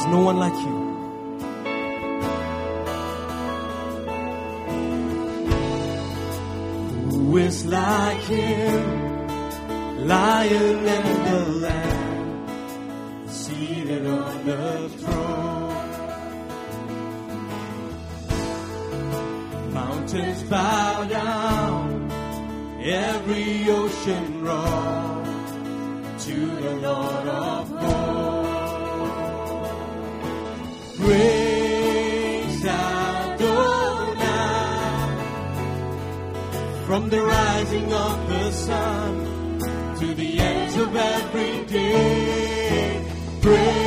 There's no one like you. Who is like him, lion and the lamb, seated on the throne. Mountains bow down, every ocean roar to the Lord from the rising of the sun to the ends of every day.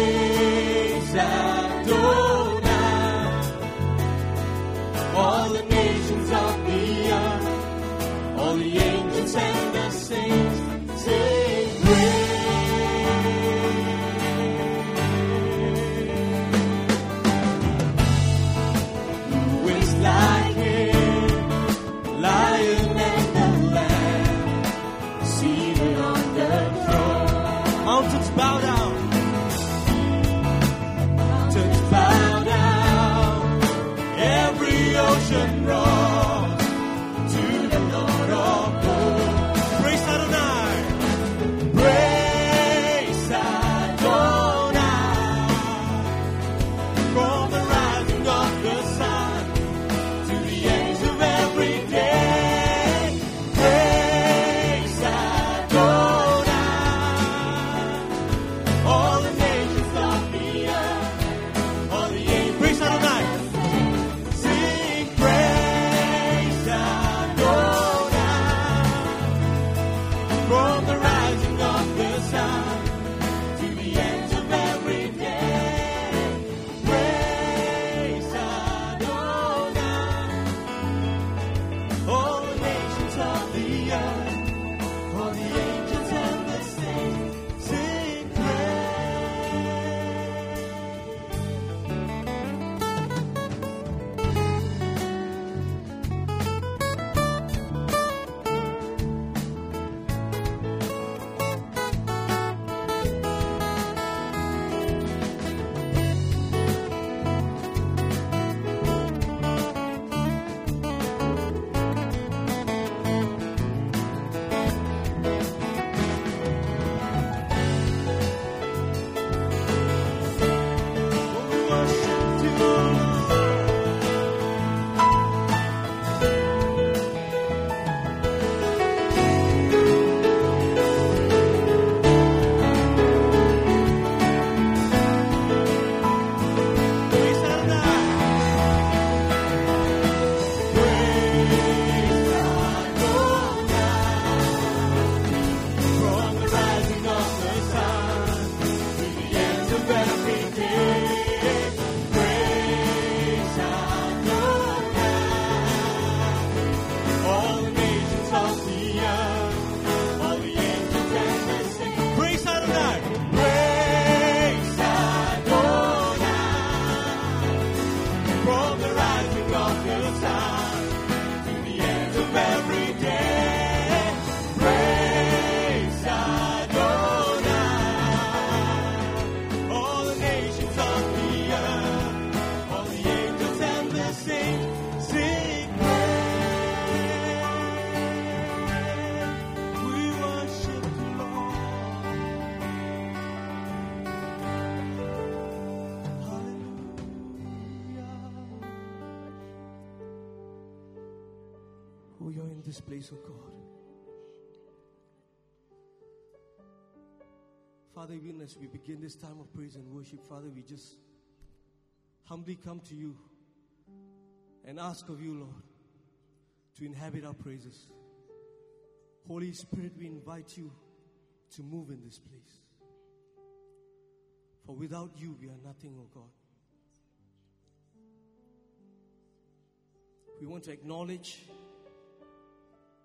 Father, even as we begin this time of praise and worship, Father, we just humbly come to you and ask of you, Lord, to inhabit our praises. Holy Spirit, we invite you to move in this place. For without you, we are nothing, oh God. We want to acknowledge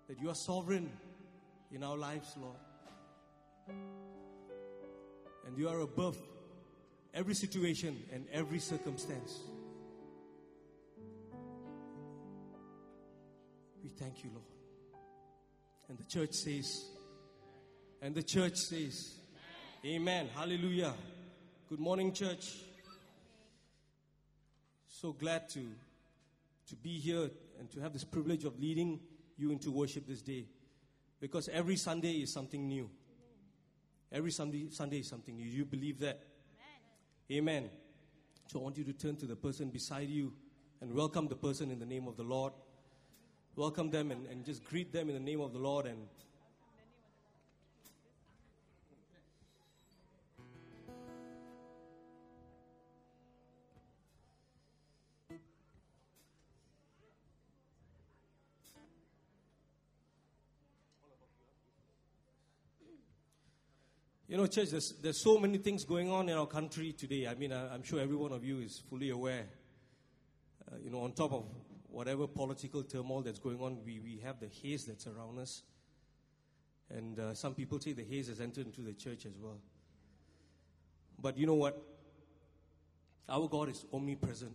that you are sovereign in our lives, Lord. And you are above every situation and every circumstance. We thank you, Lord. And the church says, and the church says, Amen. Hallelujah. Good morning, church. so glad to, to be here and to have this privilege of leading you into worship this day. Because every Sunday is something new. Every Sunday, Sunday is something new. You believe that? Amen. Amen. So I want you to turn to the person beside you and welcome the person in the name of the Lord. Welcome them and, and just greet them in the name of the Lord and You know, church, there's, there's so many things going on in our country today. I mean, I, am sure every one of you is fully aware. Uh, you know, on top of whatever political turmoil that's going on, we, we have the haze that's around us. And uh, some people say the haze has entered into the church as well. But you know what? Our God is omnipresent.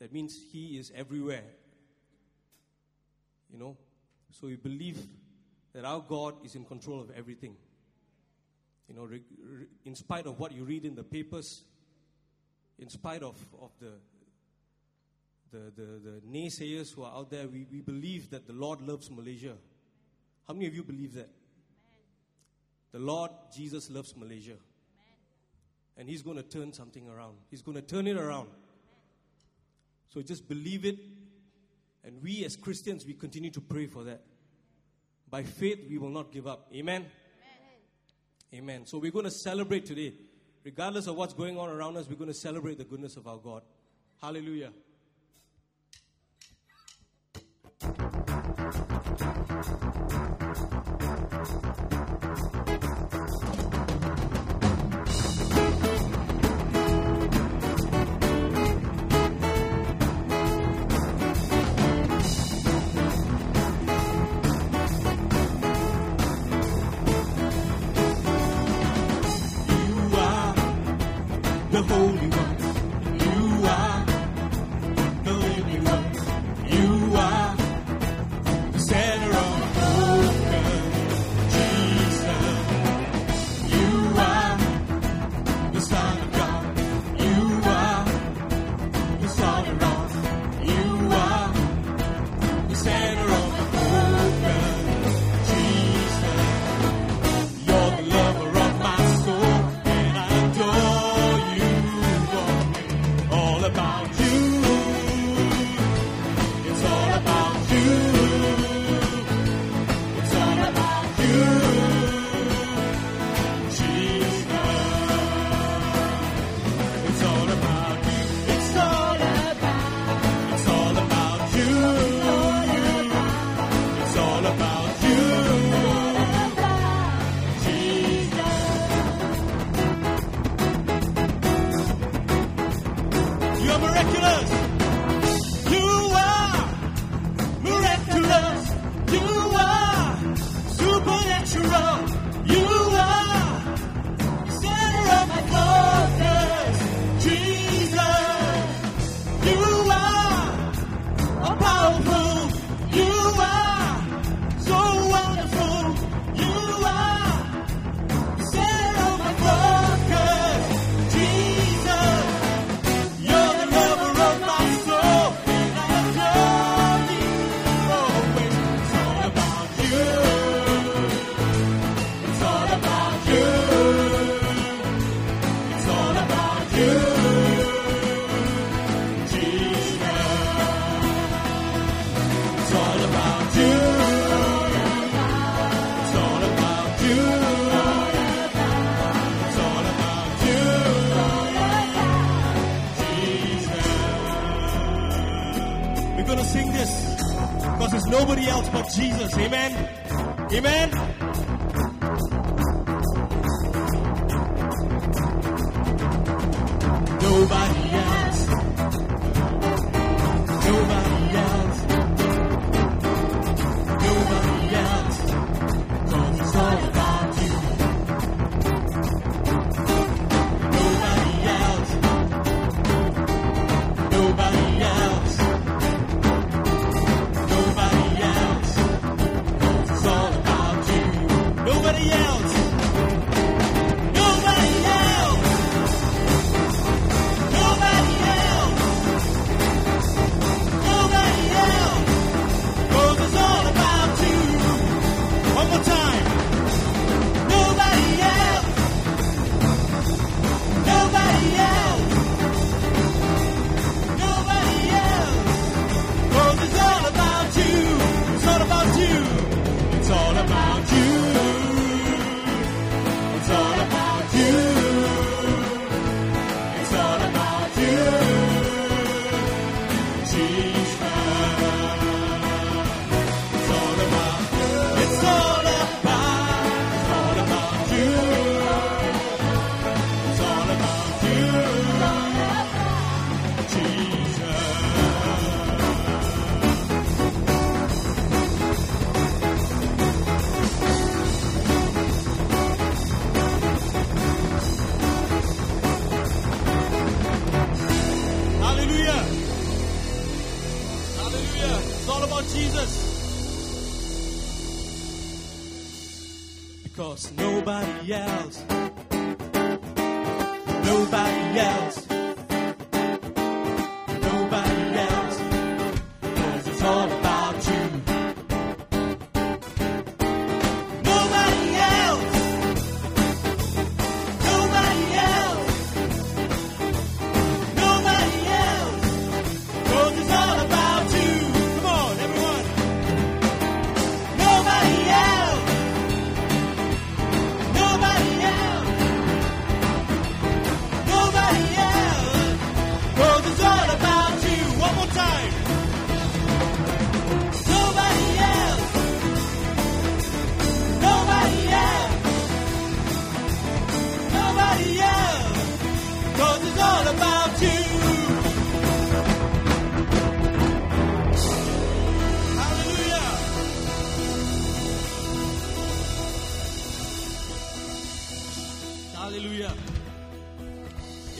That means He is everywhere. You know? So we believe that our God is in control of everything. You know, re, re, in spite of what you read in the papers, in spite of, of the, the, the, the naysayers who are out there, we, we believe that the Lord loves Malaysia. How many of you believe that? Amen. The Lord Jesus loves Malaysia. Amen. And He's going to turn something around. He's going to turn it around. Amen. So just believe it. And we as Christians, we continue to pray for that. By faith, we will not give up. Amen. Amen. So we're going to celebrate today. Regardless of what's going on around us, we're going to celebrate the goodness of our God. Hallelujah. Jesus. Amen. Amen. Jesus. Because nobody else, nobody else.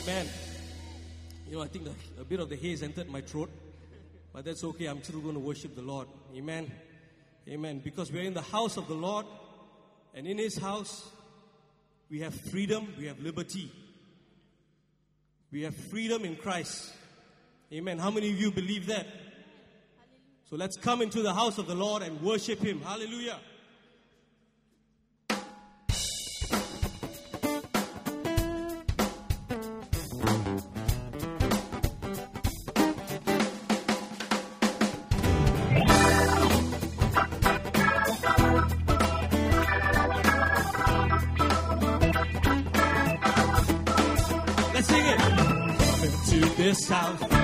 Amen. You know, I think a bit of the haze entered my throat, but that's okay. I'm still going to worship the Lord. Amen. Amen. Because we're in the house of the Lord, and in His house, we have freedom, we have liberty. We have freedom in Christ. Amen. How many of you believe that? So let's come into the house of the Lord and worship Him. Hallelujah. this house.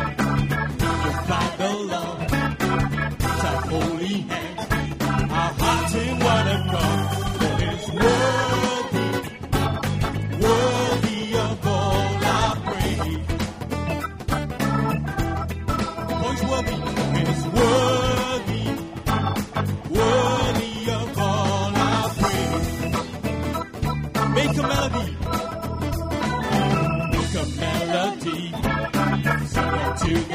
to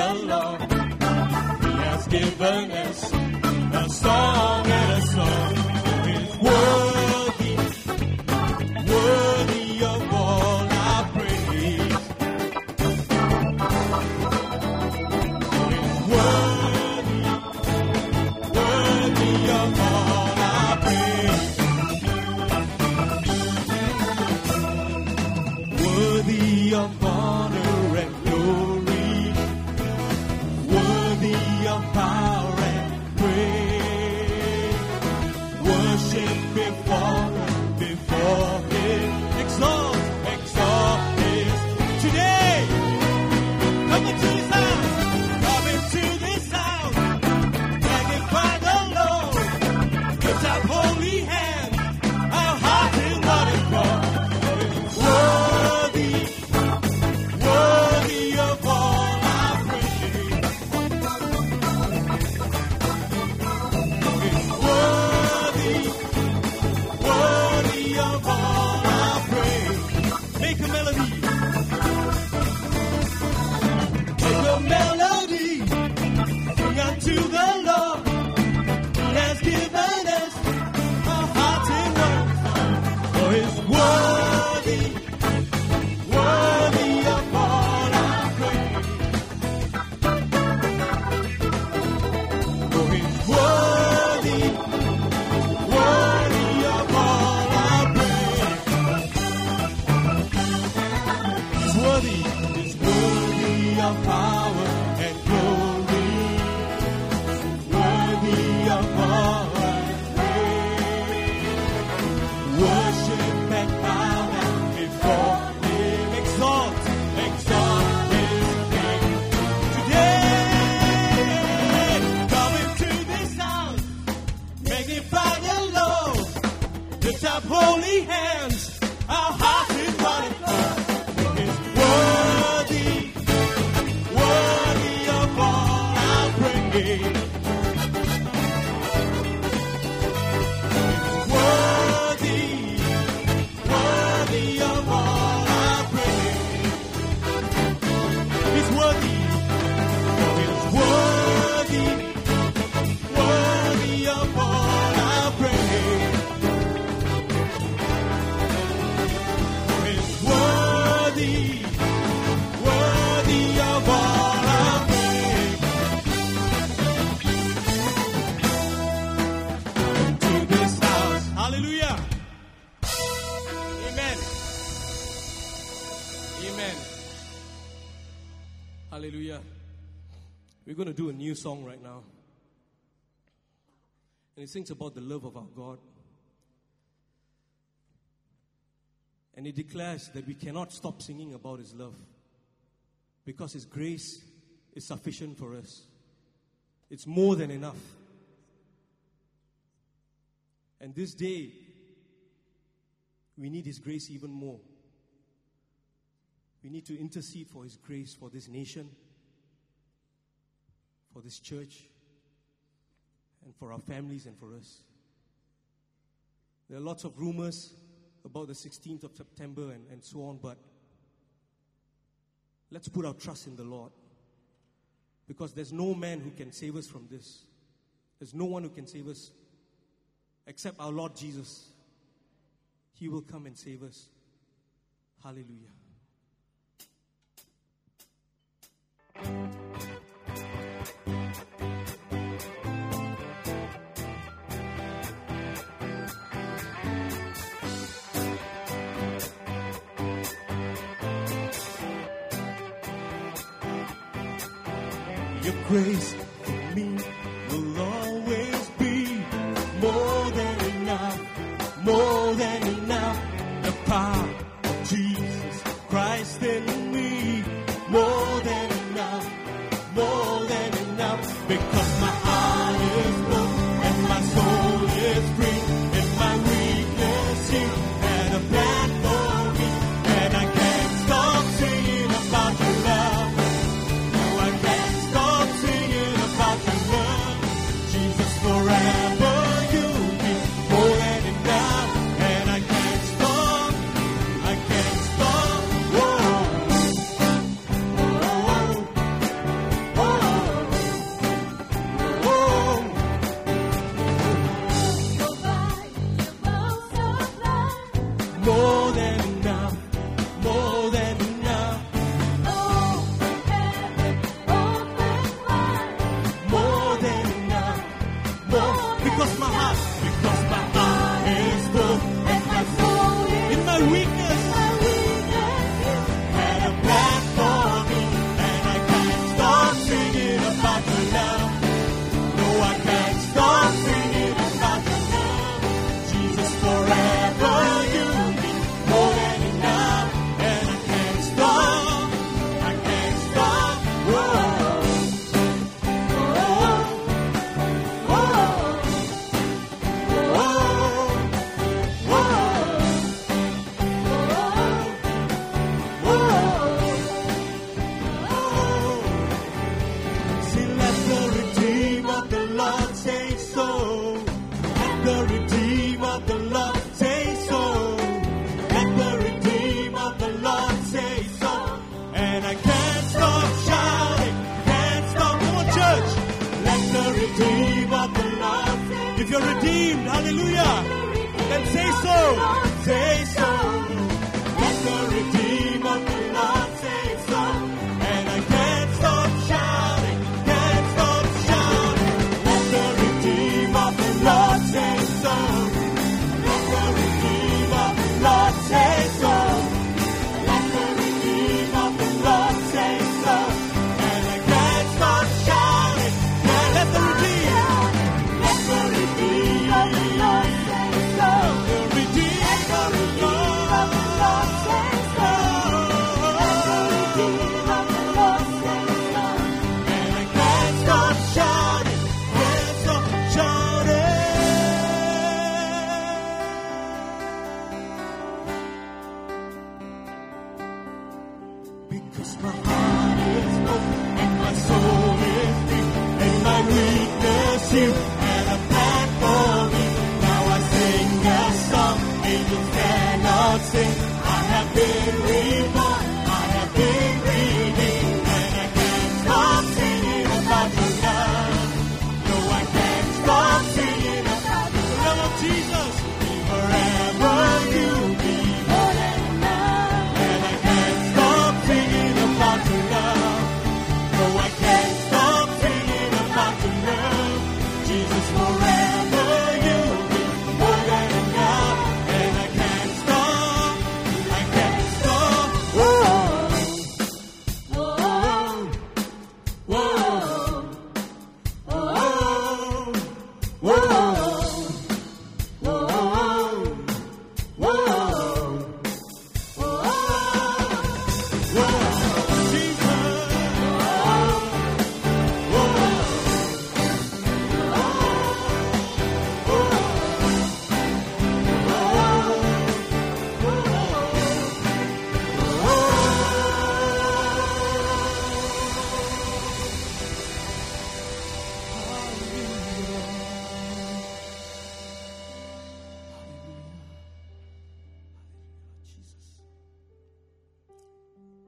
make melody. Going to do a new song right now. And it sings about the love of our God. And it declares that we cannot stop singing about His love because His grace is sufficient for us. It's more than enough. And this day, we need His grace even more. We need to intercede for His grace for this nation, for this church, and for our families and for us. There are lots of rumors about the 16th of September and, and so on, but let's put our trust in the Lord. Because there's no man who can save us from this. There's no one who can save us except our Lord Jesus. He will come and save us. Hallelujah. Grace If you're redeemed, hallelujah. Then say so. Say so.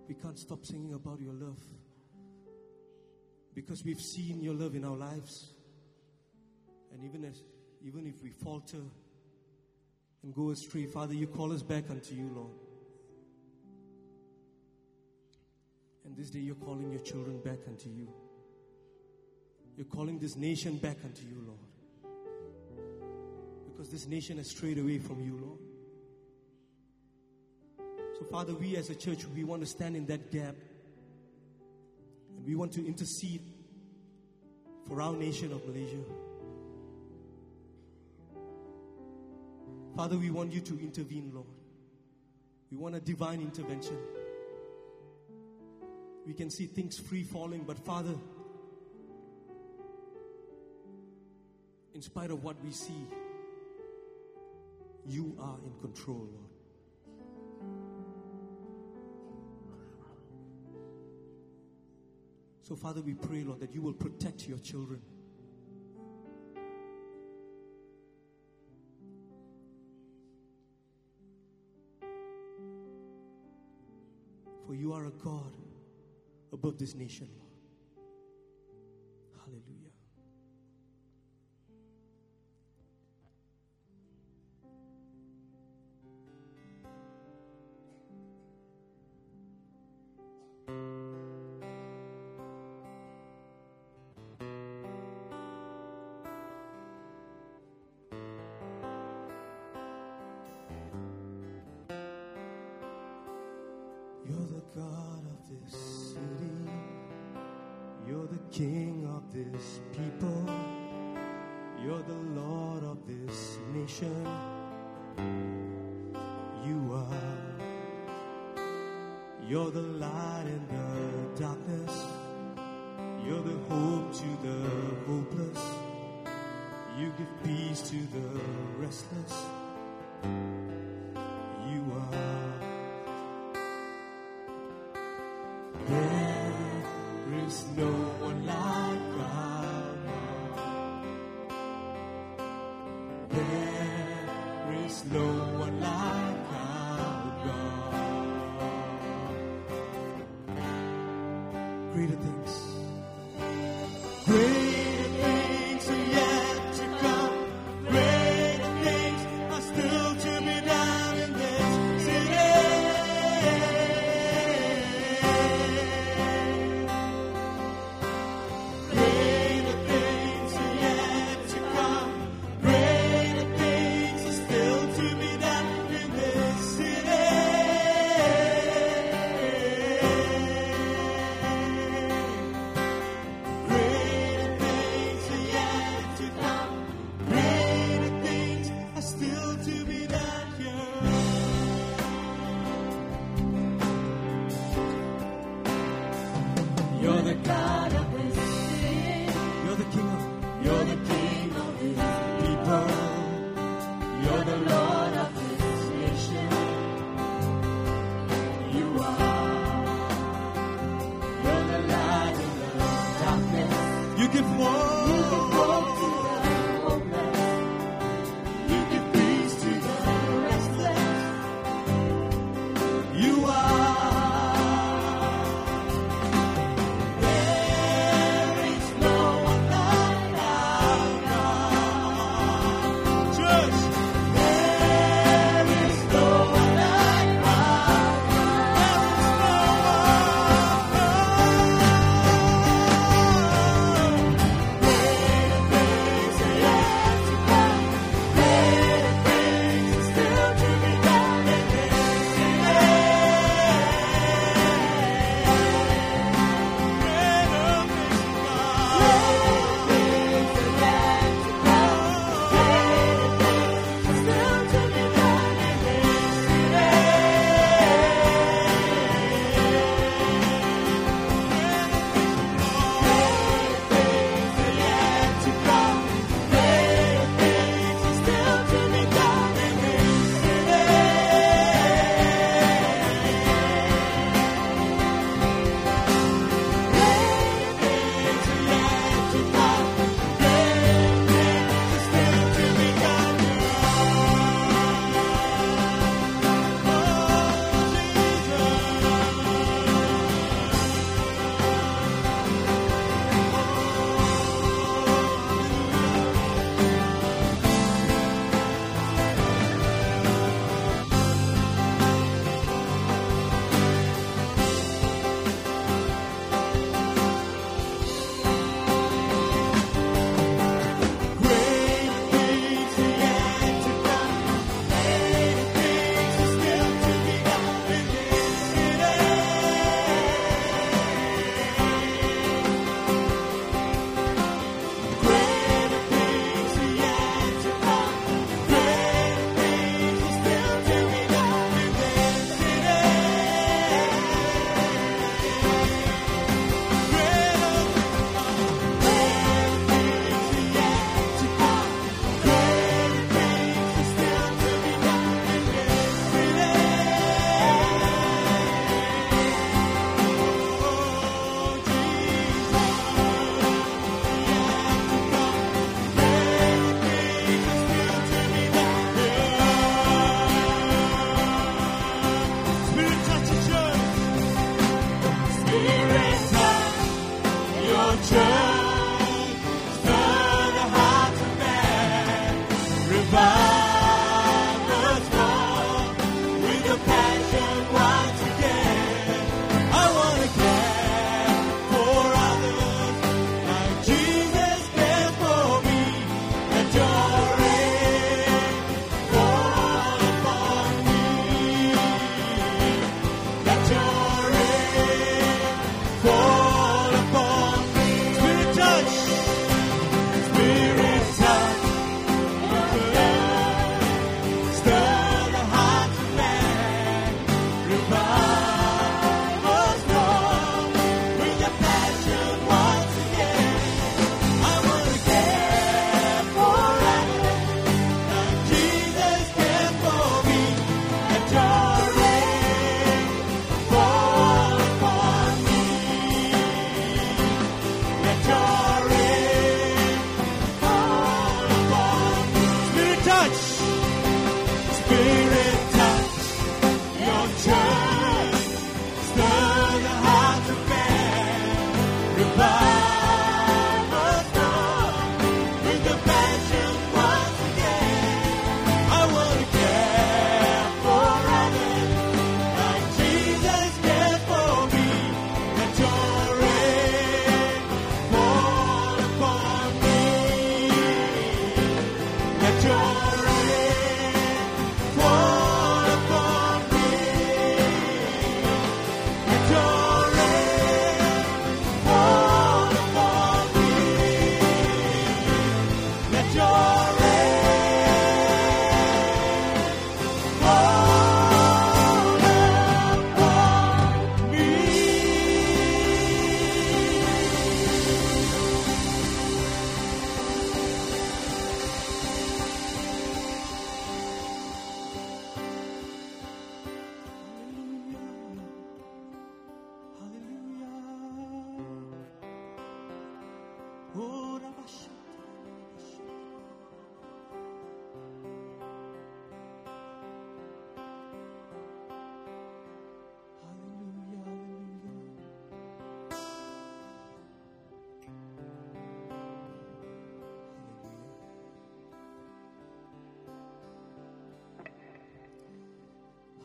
We can't stop singing about your love because we've seen your love in our lives. And even as even if we falter and go astray, Father, you call us back unto you, Lord. And this day you're calling your children back unto you. You're calling this nation back unto you, Lord. Because this nation has strayed away from you, Lord. So, Father, we as a church, we want to stand in that gap. And we want to intercede for our nation of Malaysia. Father, we want you to intervene, Lord. We want a divine intervention. We can see things free falling, but Father, in spite of what we see, you are in control, Lord. So, Father, we pray, Lord, that you will protect your children. For you are a God above this nation, Greater things. before.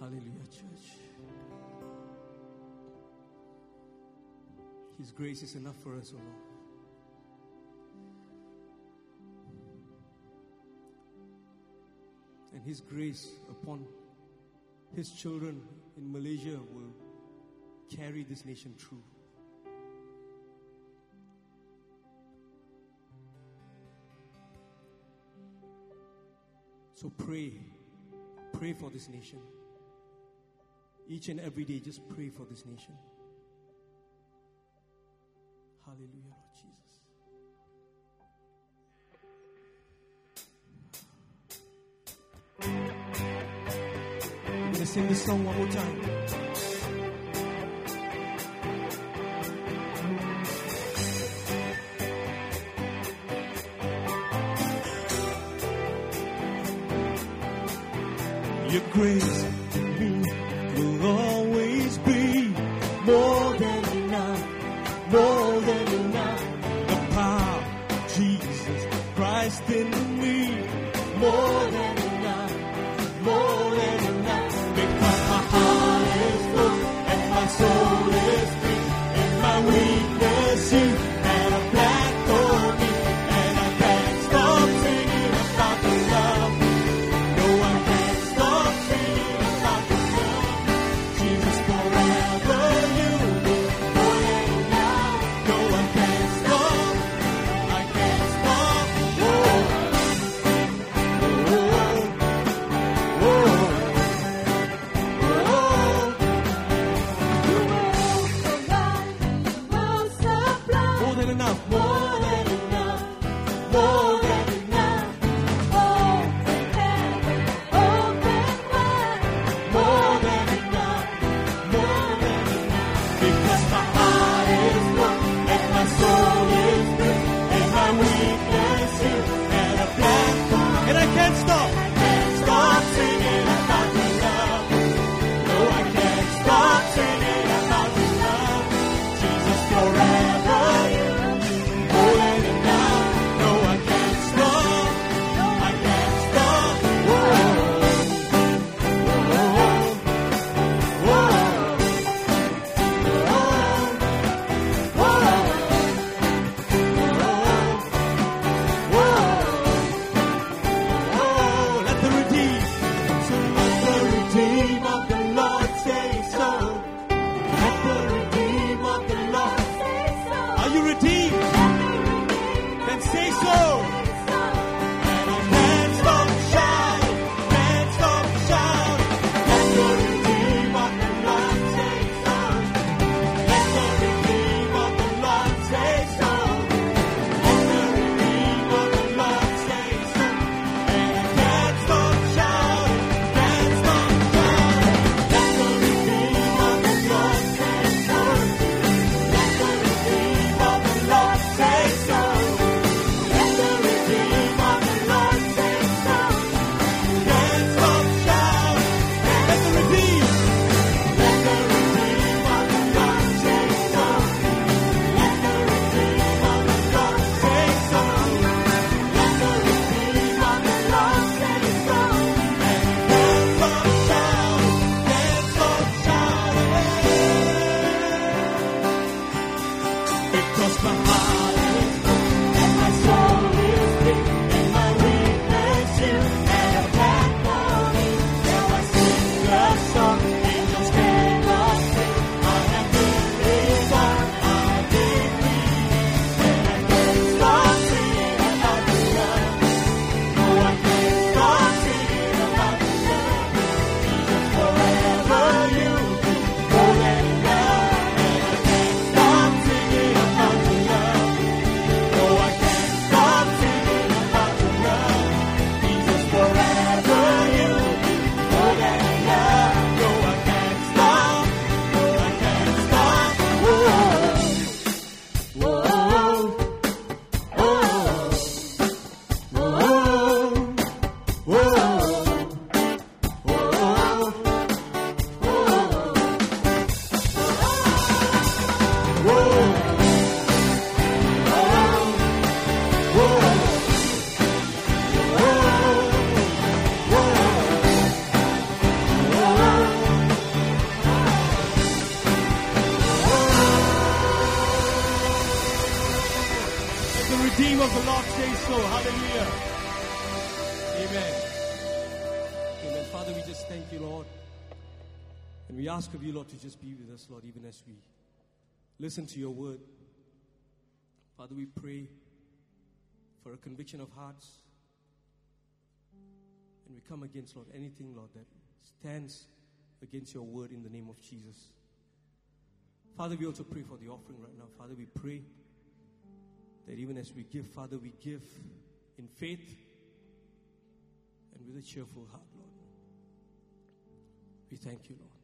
Hallelujah, church. His grace is enough for us, O Lord. And His grace upon His children in Malaysia will carry this nation through. So pray, pray for this nation. Each and every day, just pray for this nation. Hallelujah, Lord Jesus. I'm going to sing this song one more time. Your grace. You, Lord, to just be with us, Lord, even as we listen to your word. Father, we pray for a conviction of hearts. And we come against, Lord, anything, Lord, that stands against your word in the name of Jesus. Father, we also pray for the offering right now. Father, we pray that even as we give, Father, we give in faith and with a cheerful heart, Lord. We thank you, Lord.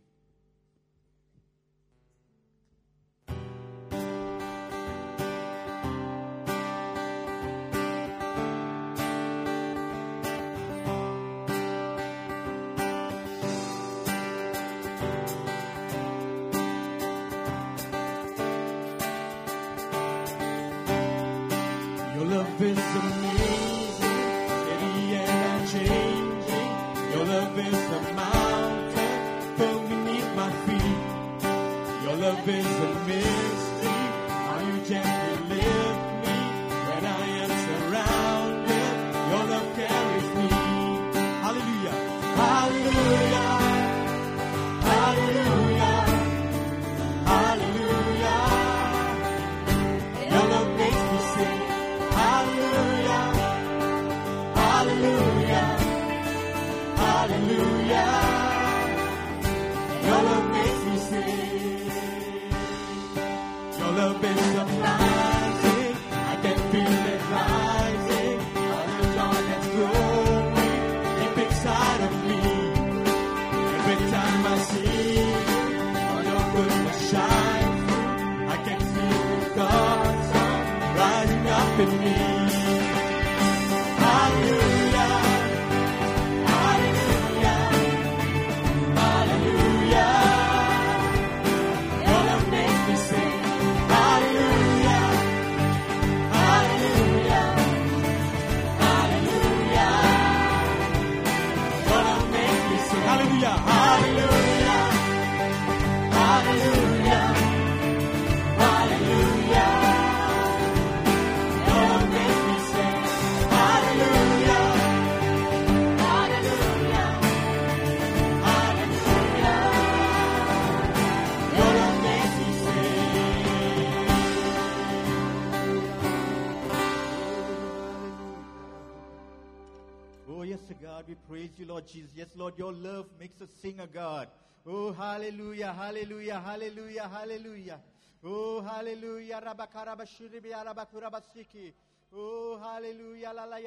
Hallelujah, hallelujah, hallelujah, hallelujah. Oh, hallelujah. Rabakarabashuribi arabakurabasiki. Oh, hallelujah. La la